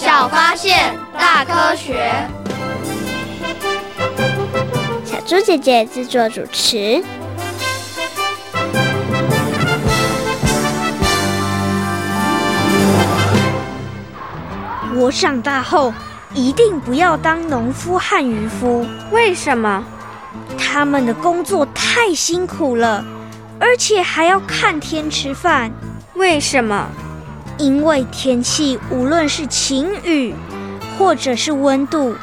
小发现，大科学。小猪姐姐制作主持。我长大后一定不要当农夫和渔夫。为什么？他们的工作太辛苦了。而且还要看天吃饭，为什么？因为天气无论是晴雨，或者是温度，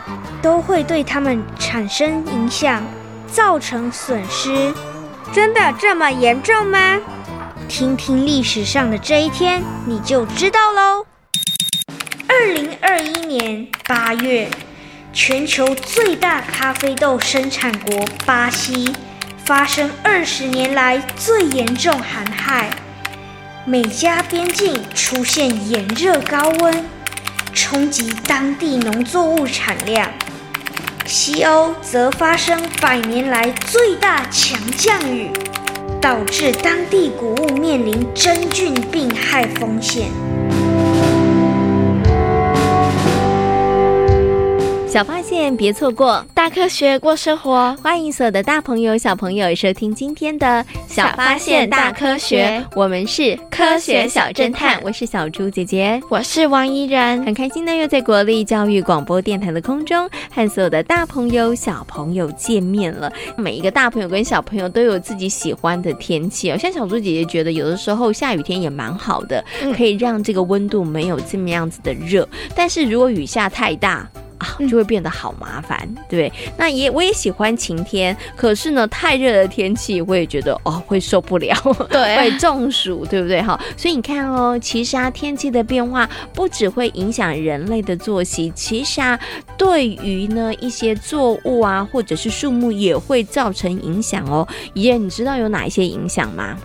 都会对它们产生影响，造成损失。真的这么严重吗？听听历史上的这一天，你就知道喽。二零二一年八月，全球最大咖啡豆生产国巴西。发生二十年来最严重寒害，美加边境出现炎热高温，冲击当地农作物产量。西欧则发生百年来最大强降雨，导致当地谷物面临真菌病害风险。小发现，别错过大科学过生活。欢迎所有的大朋友、小朋友收听今天的小发现大科学。我们是科学小侦探，我是小猪姐姐，我是王怡然。很开心呢，又在国立教育广播电台的空中和所有的大朋友、小朋友见面了。每一个大朋友跟小朋友都有自己喜欢的天气哦。像小猪姐姐觉得，有的时候下雨天也蛮好的，可以让这个温度没有这么样子的热。但是如果雨下太大，啊，就会变得好麻烦，嗯、对。那也我也喜欢晴天，可是呢，太热的天气我也觉得哦会受不了，对，会中暑，对不对？哈，所以你看哦，其实啊，天气的变化不只会影响人类的作息，其实啊，对于呢一些作物啊或者是树木也会造成影响哦。耶，你知道有哪一些影响吗？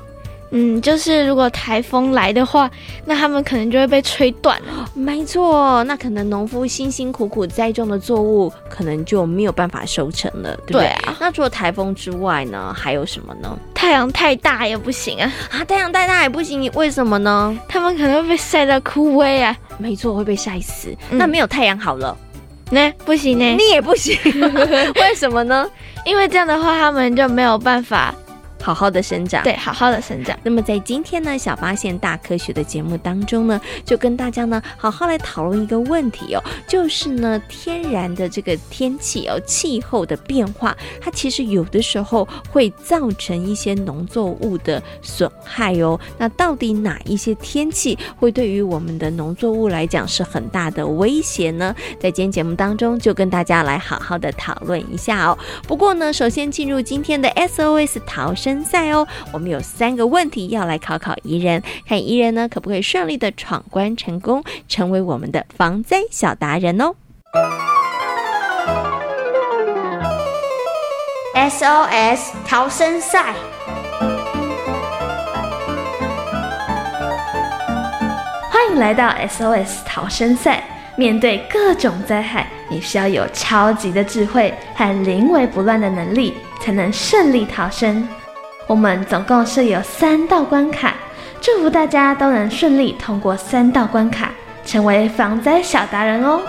嗯，就是如果台风来的话，那他们可能就会被吹断了。没错，那可能农夫辛辛苦苦栽种的作物，可能就没有办法收成了，对不对？对啊。那除了台风之外呢，还有什么呢？太阳太大也不行啊！啊，太阳太大也不行，为什么呢？他们可能会被晒到枯萎啊。没错，会被晒死。嗯、那没有太阳好了，那不行呢？你也不行，为什么呢？因为这样的话，他们就没有办法。好好的生长，对，好好的生长。那么在今天呢，小发现大科学的节目当中呢，就跟大家呢好好来讨论一个问题哦，就是呢天然的这个天气哦，气候的变化，它其实有的时候会造成一些农作物的损害哦。那到底哪一些天气会对于我们的农作物来讲是很大的威胁呢？在今天节目当中，就跟大家来好好的讨论一下哦。不过呢，首先进入今天的 SOS 逃生。赛哦，我们有三个问题要来考考怡人，看怡人呢可不可以顺利的闯关成功，成为我们的防灾小达人哦。SOS 逃生赛，欢迎来到 SOS 逃生赛。面对各种灾害，你需要有超级的智慧和临危不乱的能力，才能顺利逃生。我们总共设有三道关卡，祝福大家都能顺利通过三道关卡，成为防灾小达人哦！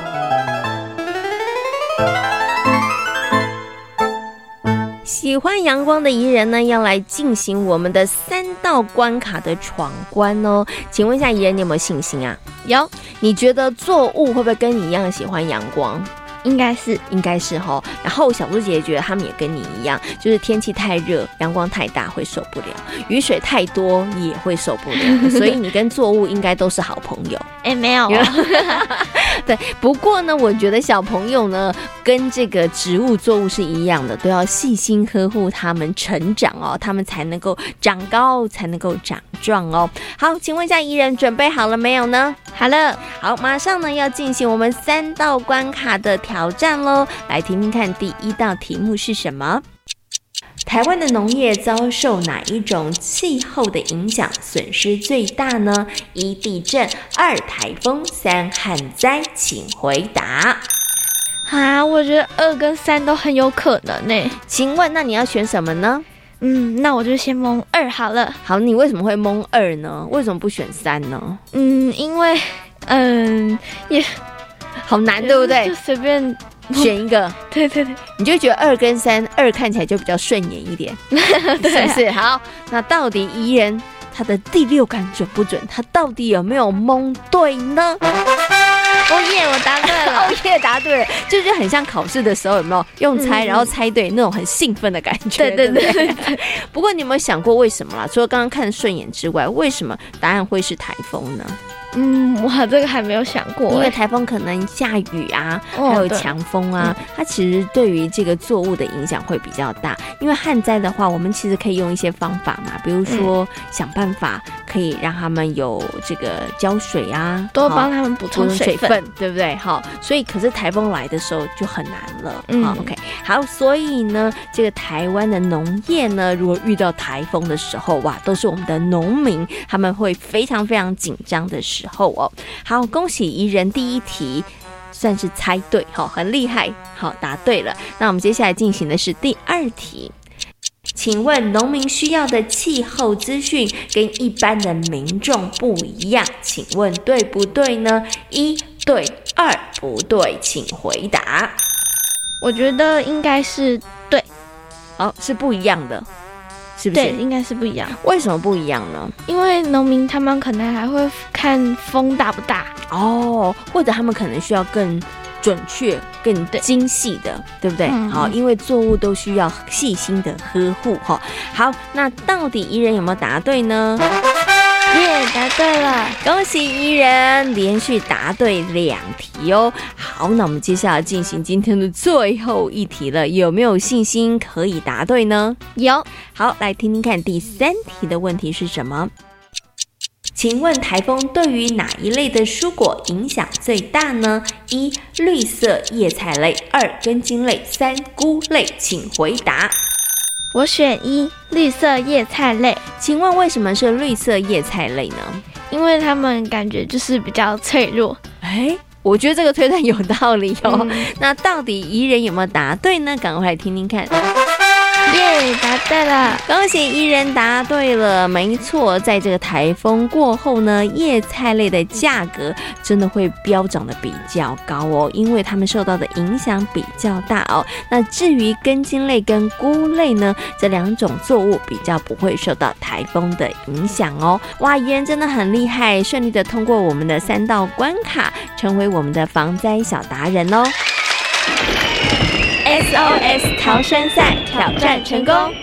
喜欢阳光的宜人呢，要来进行我们的三道关卡的闯关哦。请问一下宜人，你有没有信心啊？有。你觉得作物会不会跟你一样喜欢阳光？应该是，应该是哈。然后小猪姐姐觉得他们也跟你一样，就是天气太热，阳光太大会受不了，雨水太多也会受不了。所以你跟作物应该都是好朋友。哎、欸，没有、哦。对，不过呢，我觉得小朋友呢，跟这个植物作物是一样的，都要细心呵护他们成长哦，他们才能够长高，才能够长壮哦。好，请问一下宜人，准备好了没有呢？好了，好，马上呢要进行我们三道关卡的挑战喽，来听听看第一道题目是什么？台湾的农业遭受哪一种气候的影响，损失最大呢？一地震，二台风，三旱灾，请回答。啊，我觉得二跟三都很有可能呢。请问，那你要选什么呢？嗯，那我就先蒙二好了。好，你为什么会蒙二呢？为什么不选三呢？嗯，因为，嗯，也好难，对不对？就随便。选一个，对对对，你就觉得二跟三，二看起来就比较顺眼一点，对啊、是不是？好，那到底怡人他的第六感准不准？他到底有没有蒙对呢？哦耶，我答对了！哦耶，答对了，就是很像考试的时候，有没有用猜，然后猜对那种很兴奋的感觉？对对对，对。不过你有没有想过为什么啦？除了刚刚看顺眼之外，为什么答案会是台风呢？嗯，我这个还没有想过，因为台风可能下雨啊，哦、还有强风啊，嗯、它其实对于这个作物的影响会比较大。因为旱灾的话，我们其实可以用一些方法嘛，比如说想办法可以让他们有这个浇水啊，多帮他们补充水分，水分对不对？好，所以可是台风来的时候就很难了。嗯好，OK，好，所以呢，这个台湾的农业呢，如果遇到台风的时候，哇，都是我们的农民他们会非常非常紧张的时候哦，好，恭喜怡人第一题算是猜对，好，很厉害，好，答对了。那我们接下来进行的是第二题，请问农民需要的气候资讯跟一般的民众不一样，请问对不对呢？一对，二不对，请回答。我觉得应该是对，好，是不一样的。是不是？对，应该是不一样。为什么不一样呢？因为农民他们可能还会看风大不大哦，或者他们可能需要更准确、更精细的，对，对不对？嗯、好，因为作物都需要细心的呵护哈。好，那到底宜人有没有答对呢？耶，答对了！恭喜伊人连续答对两题哦。好，那我们接下来进行今天的最后一题了，有没有信心可以答对呢？有。好，来听听看第三题的问题是什么？请问台风对于哪一类的蔬果影响最大呢？一、绿色叶菜类；二、根茎类；三、菇类。请回答。我选一，绿色叶菜类。请问为什么是绿色叶菜类呢？因为它们感觉就是比较脆弱。哎，我觉得这个推断有道理哦。嗯、那到底宜人有没有答对呢？赶快来听听看。耶，答对了！恭喜伊人答对了，没错，在这个台风过后呢，叶菜类的价格真的会飙涨的比较高哦，因为它们受到的影响比较大哦。那至于根茎类跟菇类呢，这两种作物比较不会受到台风的影响哦。哇，伊人真的很厉害，顺利的通过我们的三道关卡，成为我们的防灾小达人哦。SOS 逃生赛挑战成功。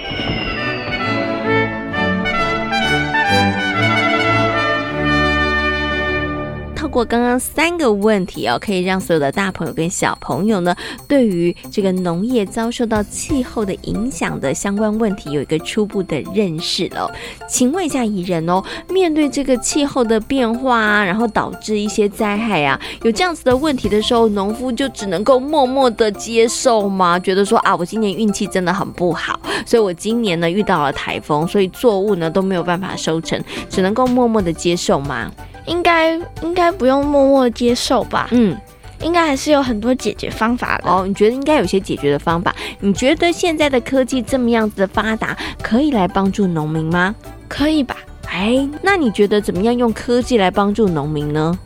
过刚刚三个问题哦，可以让所有的大朋友跟小朋友呢，对于这个农业遭受到气候的影响的相关问题有一个初步的认识了。请问一下宜人哦，面对这个气候的变化啊，然后导致一些灾害啊，有这样子的问题的时候，农夫就只能够默默的接受吗？觉得说啊，我今年运气真的很不好，所以我今年呢遇到了台风，所以作物呢都没有办法收成，只能够默默的接受吗？应该应该不用默默接受吧？嗯，应该还是有很多解决方法的。哦，你觉得应该有些解决的方法？你觉得现在的科技这么样子的发达，可以来帮助农民吗？可以吧？哎，那你觉得怎么样用科技来帮助农民呢？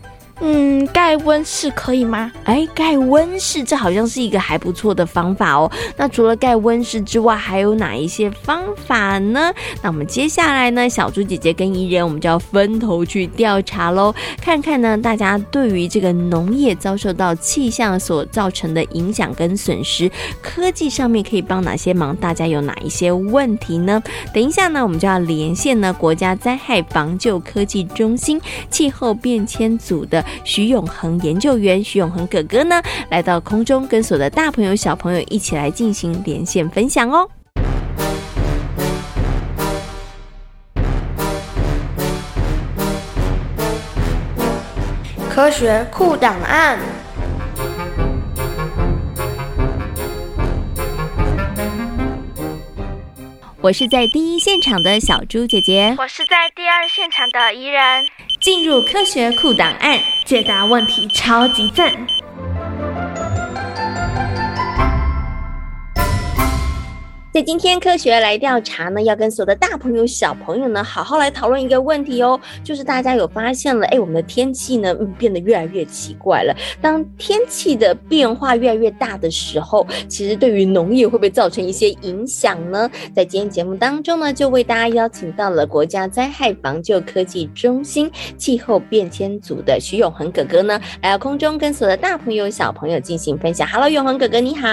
嗯，盖温室可以吗？哎，盖温室这好像是一个还不错的方法哦。那除了盖温室之外，还有哪一些方法呢？那我们接下来呢，小猪姐姐跟怡人，我们就要分头去调查喽，看看呢，大家对于这个农业遭受到气象所造成的影响跟损失，科技上面可以帮哪些忙？大家有哪一些问题呢？等一下呢，我们就要连线呢国家灾害防救科技中心气候变迁组的。徐永恒研究员，徐永恒哥哥呢，来到空中跟所有的大朋友小朋友一起来进行连线分享哦。科学酷档案。我是在第一现场的小猪姐姐，我是在第二现场的怡人。进入科学库档案，解答问题超级赞。在今天科学来调查呢，要跟所有的大朋友小朋友呢，好好来讨论一个问题哦，就是大家有发现了，哎，我们的天气呢，嗯，变得越来越奇怪了。当天气的变化越来越大的时候，其实对于农业会不会造成一些影响呢？在今天节目当中呢，就为大家邀请到了国家灾害防救科技中心气候变迁组的徐永恒哥哥呢，来到空中跟所有的大朋友小朋友进行分享。Hello，永恒哥哥，你好。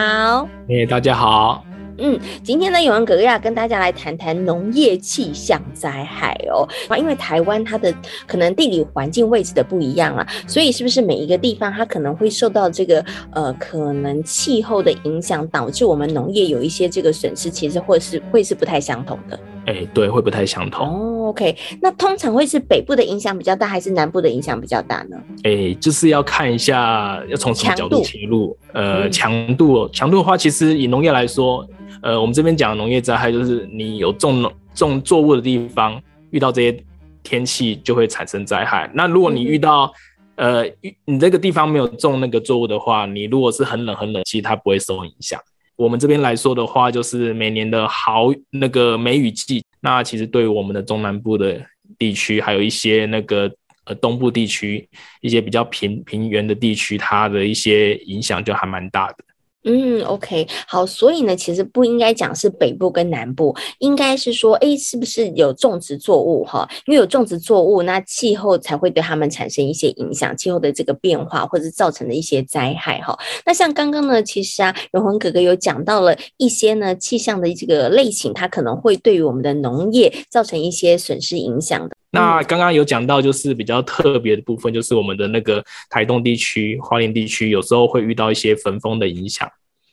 哎，大家好。嗯，今天呢，永恒哥哥要跟大家来谈谈农业气象灾害哦。啊，因为台湾它的可能地理环境位置的不一样啊，所以是不是每一个地方它可能会受到这个呃可能气候的影响，导致我们农业有一些这个损失，其实或是会是不太相同的。哎、欸，对，会不太相同。哦，OK，那通常会是北部的影响比较大，还是南部的影响比较大呢？哎、欸，就是要看一下要从什么角度切入。呃，强度，强度的话，其实以农业来说。呃，我们这边讲的农业灾害，就是你有种种作物的地方，遇到这些天气就会产生灾害。那如果你遇到，呃，你这个地方没有种那个作物的话，你如果是很冷很冷，其实它不会受影响。我们这边来说的话，就是每年的好那个梅雨季，那其实对我们的中南部的地区，还有一些那个呃东部地区，一些比较平平原的地区，它的一些影响就还蛮大的。嗯，OK，好，所以呢，其实不应该讲是北部跟南部，应该是说，哎，是不是有种植作物哈？因为有种植作物，那气候才会对他们产生一些影响，气候的这个变化或者造成的一些灾害哈。那像刚刚呢，其实啊，永恒哥哥有讲到了一些呢气象的这个类型，它可能会对于我们的农业造成一些损失影响的。那刚刚有讲到，就是比较特别的部分，就是我们的那个台东地区、花莲地区，有时候会遇到一些焚风的影响。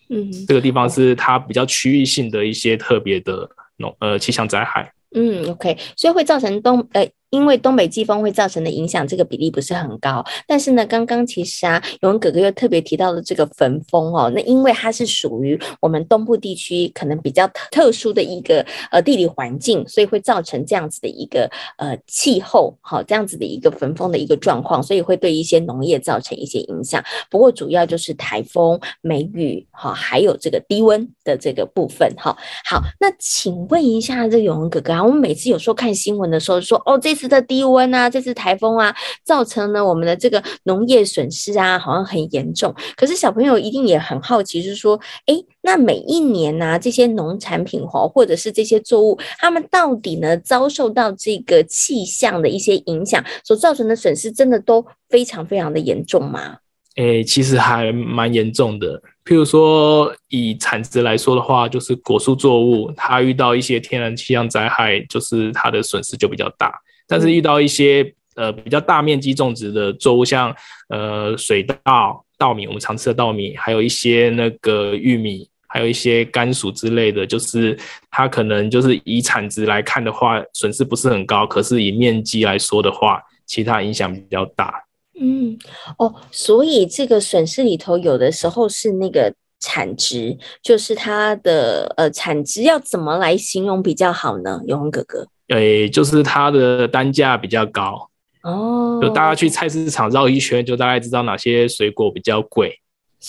嗯，这个地方是它比较区域性的一些特别的农呃气象灾害。嗯，OK，所以会造成东呃。因为东北季风会造成的影响，这个比例不是很高。但是呢，刚刚其实啊，永恒哥哥又特别提到了这个焚风哦。那因为它是属于我们东部地区可能比较特殊的一个呃地理环境，所以会造成这样子的一个呃气候，好，这样子的一个焚风的一个状况，所以会对一些农业造成一些影响。不过主要就是台风、梅雨，哈，还有这个低温的这个部分，哈。好，那请问一下这个永恒哥哥啊，我们每次有时候看新闻的时候说，哦，这次。的低温啊，这次台风啊，造成了我们的这个农业损失啊，好像很严重。可是小朋友一定也很好奇，就是说，哎，那每一年呢、这些农产品哈，或者是这些作物，他们到底呢遭受到这个气象的一些影响，所造成的损失，真的都非常非常的严重吗？哎，其实还蛮严重的。譬如说，以产值来说的话，就是果树作物，它遇到一些天然气象灾害，就是它的损失就比较大。但是遇到一些呃比较大面积种植的作物，像呃水稻、稻米，我们常吃的稻米，还有一些那个玉米，还有一些甘薯之类的，就是它可能就是以产值来看的话，损失不是很高，可是以面积来说的话，其他影响比较大。嗯，哦，所以这个损失里头有的时候是那个产值，就是它的呃产值要怎么来形容比较好呢？永恒哥哥。诶，就是它的单价比较高哦，就大家去菜市场绕一圈，就大概知道哪些水果比较贵，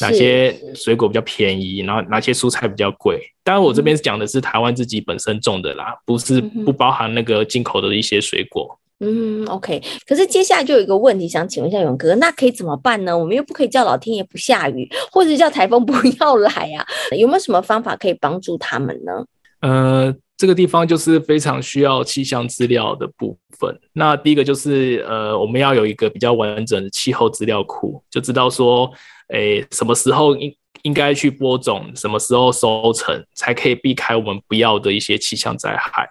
哪些水果比较便宜，然后哪些蔬菜比较贵。当然，我这边讲的是台湾自己本身种的啦，不是不包含那个进口的一些水果。嗯，OK。可是接下来就有一个问题想请问一下勇哥，那可以怎么办呢？我们又不可以叫老天爷不下雨，或者叫台风不要来啊？有没有什么方法可以帮助他们呢？呃。这个地方就是非常需要气象资料的部分。那第一个就是，呃，我们要有一个比较完整的气候资料库，就知道说，诶，什么时候应应该去播种，什么时候收成，才可以避开我们不要的一些气象灾害。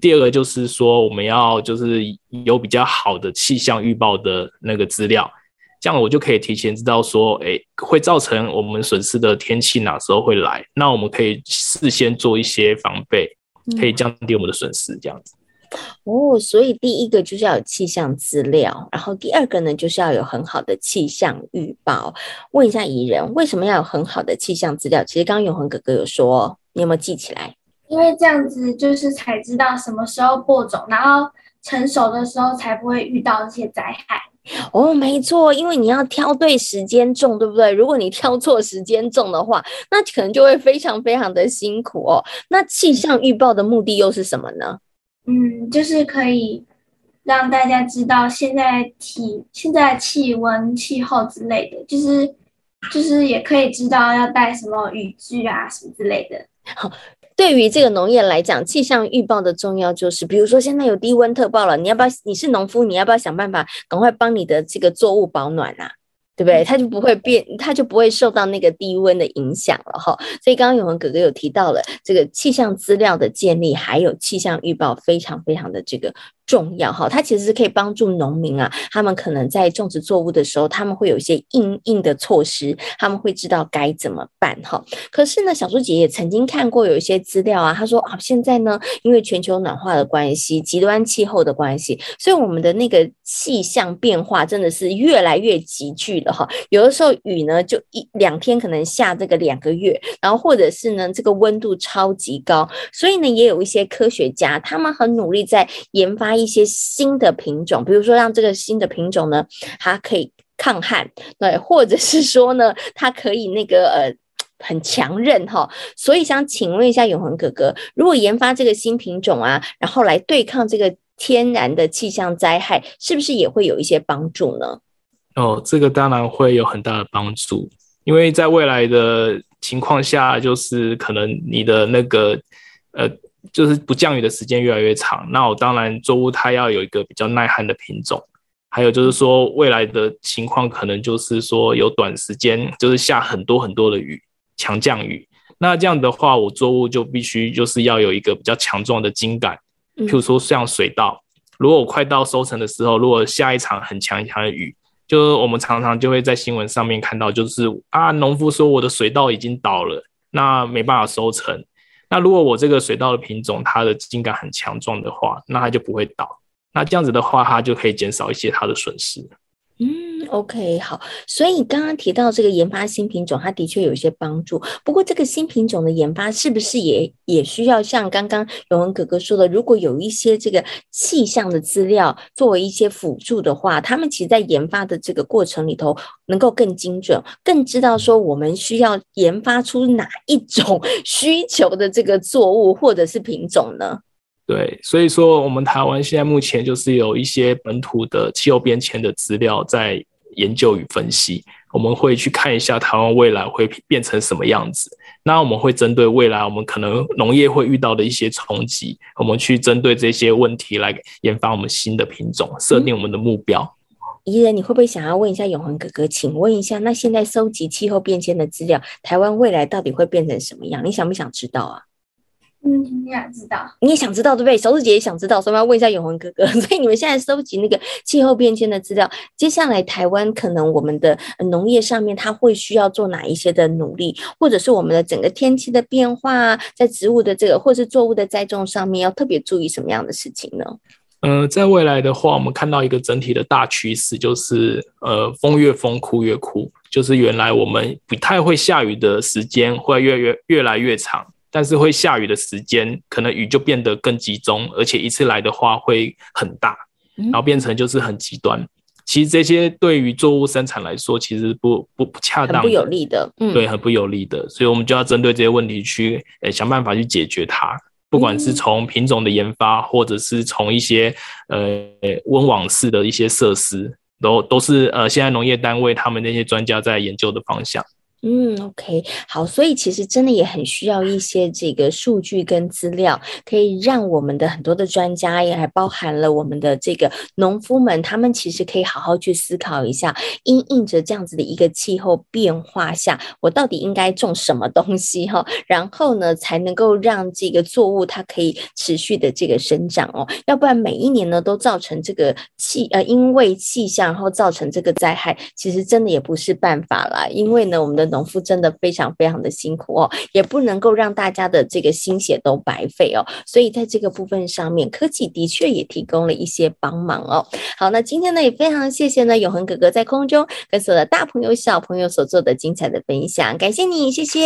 第二个就是说，我们要就是有比较好的气象预报的那个资料，这样我就可以提前知道说，诶，会造成我们损失的天气哪时候会来，那我们可以事先做一些防备，可以降低我们的损失，这样子。哦，所以第一个就是要有气象资料，然后第二个呢，就是要有很好的气象预报。问一下怡人，为什么要有很好的气象资料？其实刚刚永恒哥哥有说，你有没有记起来？因为这样子就是才知道什么时候播种，然后成熟的时候才不会遇到这些灾害。哦，没错，因为你要挑对时间种，对不对？如果你挑错时间种的话，那可能就会非常非常的辛苦哦。那气象预报的目的又是什么呢？嗯，就是可以让大家知道现在体、现在气温、气候之类的，就是就是也可以知道要带什么雨具啊，什么之类的。好，对于这个农业来讲，气象预报的重要就是，比如说现在有低温特报了，你要不要？你是农夫，你要不要想办法赶快帮你的这个作物保暖啊？对不对？它就不会变，它就不会受到那个低温的影响了哈。所以刚刚永恒哥哥有提到了这个气象资料的建立，还有气象预报，非常非常的这个。重要哈，它其实是可以帮助农民啊，他们可能在种植作物的时候，他们会有一些因应的措施，他们会知道该怎么办哈。可是呢，小猪姐也曾经看过有一些资料啊，她说啊，现在呢，因为全球暖化的关系，极端气候的关系，所以我们的那个气象变化真的是越来越急剧了哈。有的时候雨呢，就一两天可能下这个两个月，然后或者是呢，这个温度超级高，所以呢，也有一些科学家，他们很努力在研发。一些新的品种，比如说让这个新的品种呢，它可以抗旱，对，或者是说呢，它可以那个呃很强韧哈。所以想请问一下永恒哥哥，如果研发这个新品种啊，然后来对抗这个天然的气象灾害，是不是也会有一些帮助呢？哦，这个当然会有很大的帮助，因为在未来的情况下，就是可能你的那个呃。就是不降雨的时间越来越长，那我当然作物它要有一个比较耐旱的品种，还有就是说未来的情况可能就是说有短时间就是下很多很多的雨，强降雨，那这样的话我作物就必须就是要有一个比较强壮的茎杆，譬如说像水稻，如果我快到收成的时候，如果下一场很强很强的雨，就是我们常常就会在新闻上面看到，就是啊农夫说我的水稻已经倒了，那没办法收成。那如果我这个水稻的品种，它的茎秆很强壮的话，那它就不会倒。那这样子的话，它就可以减少一些它的损失。嗯，OK，好。所以刚刚提到这个研发新品种，它的确有一些帮助。不过，这个新品种的研发是不是也也需要像刚刚永恒哥哥说的，如果有一些这个气象的资料作为一些辅助的话，他们其实在研发的这个过程里头，能够更精准，更知道说我们需要研发出哪一种 需求的这个作物或者是品种呢？对，所以说我们台湾现在目前就是有一些本土的气候变迁的资料在研究与分析，我们会去看一下台湾未来会变成什么样子。那我们会针对未来我们可能农业会遇到的一些冲击，我们去针对这些问题来研发我们新的品种，设定我们的目标。嗯，宜人，你会不会想要问一下永恒哥哥？请问一下，那现在收集气候变迁的资料，台湾未来到底会变成什么样？你想不想知道啊？嗯，你想知道？你也想知道对不对？小猪姐也想知道，所以我要问一下永恒哥哥。所以你们现在收集那个气候变迁的资料，接下来台湾可能我们的农业上面，它会需要做哪一些的努力，或者是我们的整个天气的变化，在植物的这个或是作物的栽种上面，要特别注意什么样的事情呢？呃，在未来的话，我们看到一个整体的大趋势，就是呃，风越风，枯越枯，就是原来我们不太会下雨的时间会越越越来越长。但是会下雨的时间，可能雨就变得更集中，而且一次来的话会很大，然后变成就是很极端。嗯、其实这些对于作物生产来说，其实不不不恰当，不有利的。嗯，对，很不有利的。所以我们就要针对这些问题去，呃，想办法去解决它。不管是从品种的研发，或者是从一些呃温网式的一些设施，都都是呃现在农业单位他们那些专家在研究的方向。嗯，OK，好，所以其实真的也很需要一些这个数据跟资料，可以让我们的很多的专家，也还包含了我们的这个农夫们，他们其实可以好好去思考一下，因应着这样子的一个气候变化下，我到底应该种什么东西哈，然后呢，才能够让这个作物它可以持续的这个生长哦，要不然每一年呢都造成这个气呃，因为气象然后造成这个灾害，其实真的也不是办法啦，因为呢，我们的农夫真的非常非常的辛苦哦，也不能够让大家的这个心血都白费哦。所以在这个部分上面，科技的确也提供了一些帮忙哦。好，那今天呢也非常谢谢呢永恒哥哥在空中跟所有的大朋友小朋友所做的精彩的分享，感谢你，谢谢。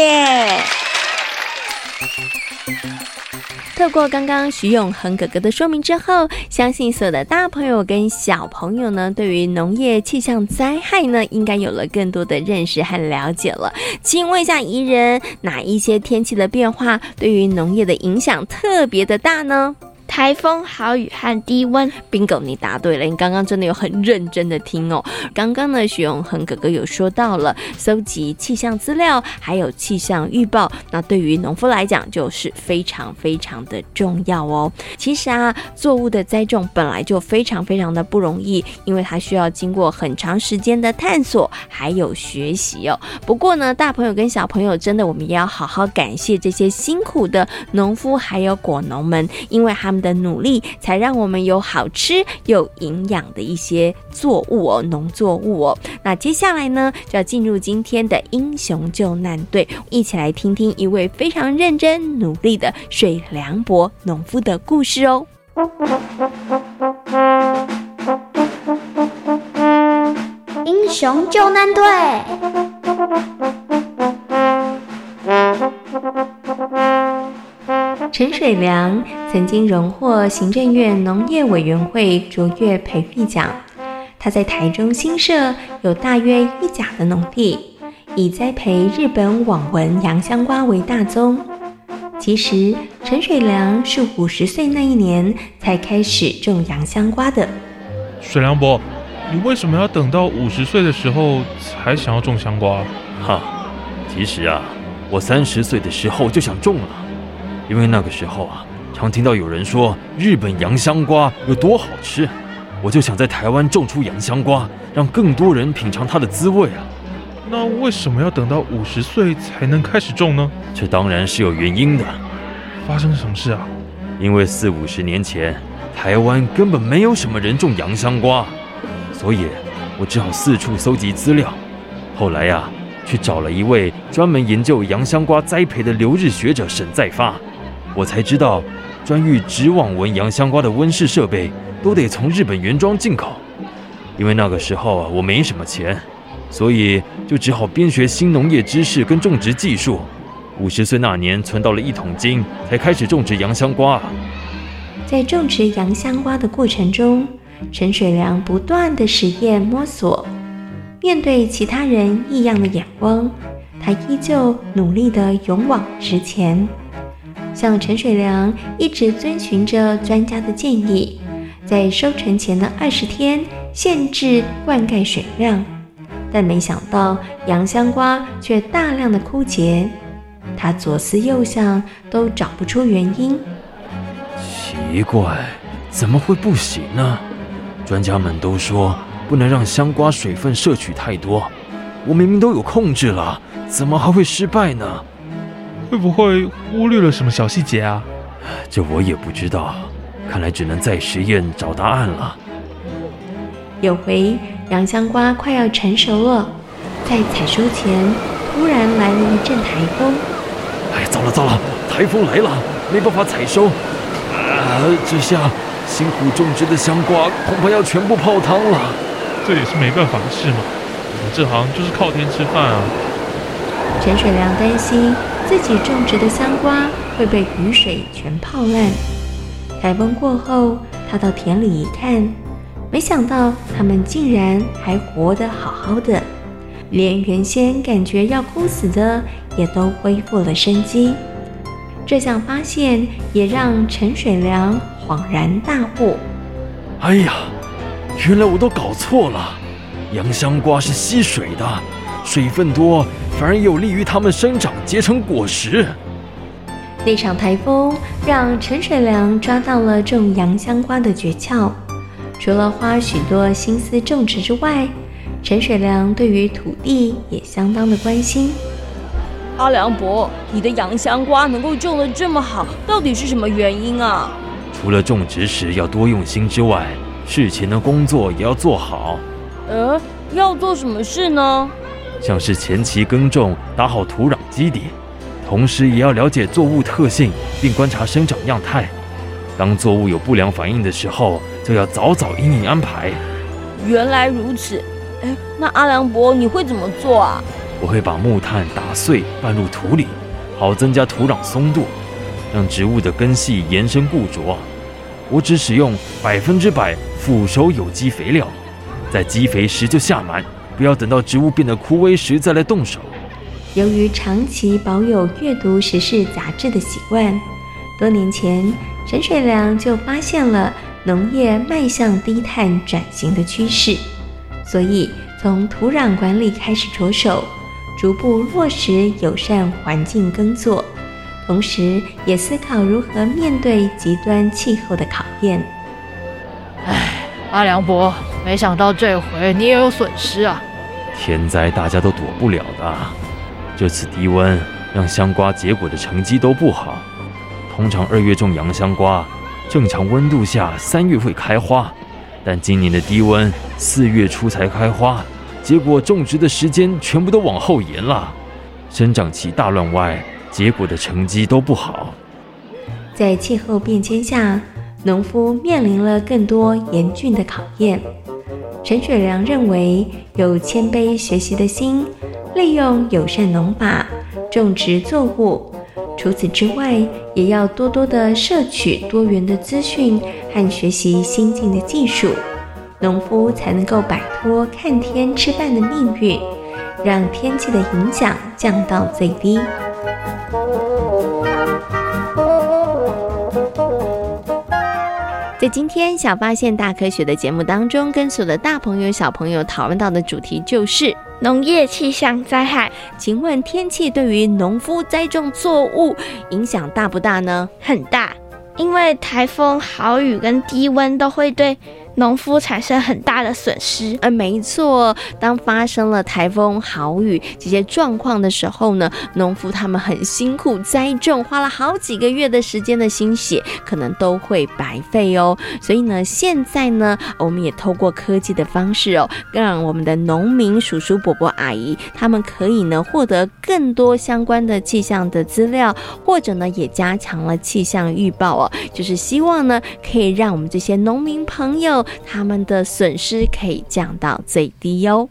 透过刚刚徐永恒哥哥的说明之后，相信所有的大朋友跟小朋友呢，对于农业气象灾害呢，应该有了更多的认识和了解了。请问一下宜人，哪一些天气的变化对于农业的影响特别的大呢？台风、豪雨和低温，bingo，你答对了。你刚刚真的有很认真的听哦。刚刚呢，徐永恒哥哥有说到了搜集气象资料，还有气象预报，那对于农夫来讲就是非常非常的重要哦。其实啊，作物的栽种本来就非常非常的不容易，因为它需要经过很长时间的探索还有学习哦。不过呢，大朋友跟小朋友真的，我们也要好好感谢这些辛苦的农夫还有果农们，因为他们。的努力，才让我们有好吃有营养的一些作物哦，农作物哦。那接下来呢，就要进入今天的英雄救难队，一起来听听一位非常认真努力的水凉伯农夫的故事哦。英雄救难队。陈水良曾经荣获行政院农业委员会卓越培育奖。他在台中新社有大约一甲的农地，以栽培日本网纹洋香瓜为大宗。其实陈水良是五十岁那一年才开始种洋香瓜的。水良伯，你为什么要等到五十岁的时候才想要种香瓜？哈，其实啊，我三十岁的时候就想种了。因为那个时候啊，常听到有人说日本洋香瓜有多好吃，我就想在台湾种出洋香瓜，让更多人品尝它的滋味啊。那为什么要等到五十岁才能开始种呢？这当然是有原因的。发生什么事啊？因为四五十年前，台湾根本没有什么人种洋香瓜，所以我只好四处搜集资料。后来呀，去找了一位专门研究洋香瓜栽培的留日学者沈在发。我才知道，专育织网纹洋香瓜的温室设备都得从日本原装进口。因为那个时候啊，我没什么钱，所以就只好边学新农业知识跟种植技术。五十岁那年存到了一桶金，才开始种植洋香瓜。在种植洋香瓜的过程中，陈水良不断地实验摸索，面对其他人异样的眼光，他依旧努力地勇往直前。像陈水良一直遵循着专家的建议，在收成前的二十天限制灌溉水量，但没想到洋香瓜却大量的枯竭，他左思右想都找不出原因。奇怪，怎么会不行呢？专家们都说不能让香瓜水分摄取太多，我明明都有控制了，怎么还会失败呢？会不会忽略了什么小细节啊？这我也不知道，看来只能再实验找答案了。有回洋香瓜快要成熟了，在采收前突然来了一阵台风。哎，糟了糟了，台风来了，没办法采收。啊，这下辛苦种植的香瓜恐怕要全部泡汤了。这也是没办法的事嘛，我们这行就是靠天吃饭啊。陈水良担心。自己种植的香瓜会被雨水全泡烂。台风过后，他到田里一看，没想到它们竟然还活得好好的，连原先感觉要枯死的也都恢复了生机。这项发现也让陈水良恍然大悟：“哎呀，原来我都搞错了，洋香瓜是吸水的，水分多反而有利于它们生长结成果实。那场台风让陈水良抓到了种洋香瓜的诀窍。除了花许多心思种植之外，陈水良对于土地也相当的关心。阿良伯，你的洋香瓜能够种得这么好，到底是什么原因啊？除了种植时要多用心之外，事前的工作也要做好。呃，要做什么事呢？像是前期耕种，打好土壤基底。同时也要了解作物特性，并观察生长样态。当作物有不良反应的时候，就要早早因应安排。原来如此，哎，那阿良伯你会怎么做啊？我会把木炭打碎拌入土里，好增加土壤松度，让植物的根系延伸固着。我只使用百分之百腐熟有机肥料，在基肥时就下满，不要等到植物变得枯萎时再来动手。由于长期保有阅读时事杂志的习惯，多年前陈水良就发现了农业迈向低碳转型的趋势，所以从土壤管理开始着手，逐步落实友善环境耕作，同时也思考如何面对极端气候的考验。唉，阿良伯，没想到这回你也有损失啊！天灾大家都躲不了的。这次低温让香瓜结果的成绩都不好。通常二月种洋香瓜，正常温度下三月会开花，但今年的低温四月初才开花，结果种植的时间全部都往后延了，生长期大乱外，结果的成绩都不好。在气候变迁下，农夫面临了更多严峻的考验。陈水良认为，有谦卑学习的心。利用友善农法种植作物，除此之外，也要多多的摄取多元的资讯和学习新进的技术，农夫才能够摆脱看天吃饭的命运，让天气的影响降到最低。在今天小发现大科学的节目当中，跟所有的大朋友小朋友讨论到的主题就是农业气象灾害。请问天气对于农夫栽种作物影响大不大呢？很大，因为台风、豪雨跟低温都会对农夫产生很大的损失，呃，没错。当发生了台风、豪雨这些状况的时候呢，农夫他们很辛苦栽种，花了好几个月的时间的心血，可能都会白费哦。所以呢，现在呢，我们也透过科技的方式哦，让我们的农民叔叔、伯伯、阿姨，他们可以呢获得更多相关的气象的资料，或者呢也加强了气象预报哦，就是希望呢可以让我们这些农民朋友。他们的损失可以降到最低哟。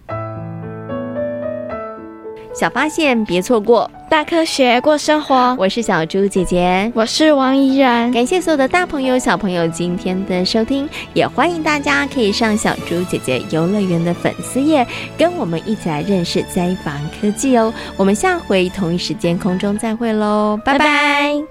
小发现，别错过大科学过生活。我是小猪姐姐，我是王怡然。感谢所有的大朋友、小朋友今天的收听，也欢迎大家可以上小猪姐姐游乐园的粉丝页，跟我们一起来认识灾防科技哦。我们下回同一时间空中再会喽，拜拜。拜拜。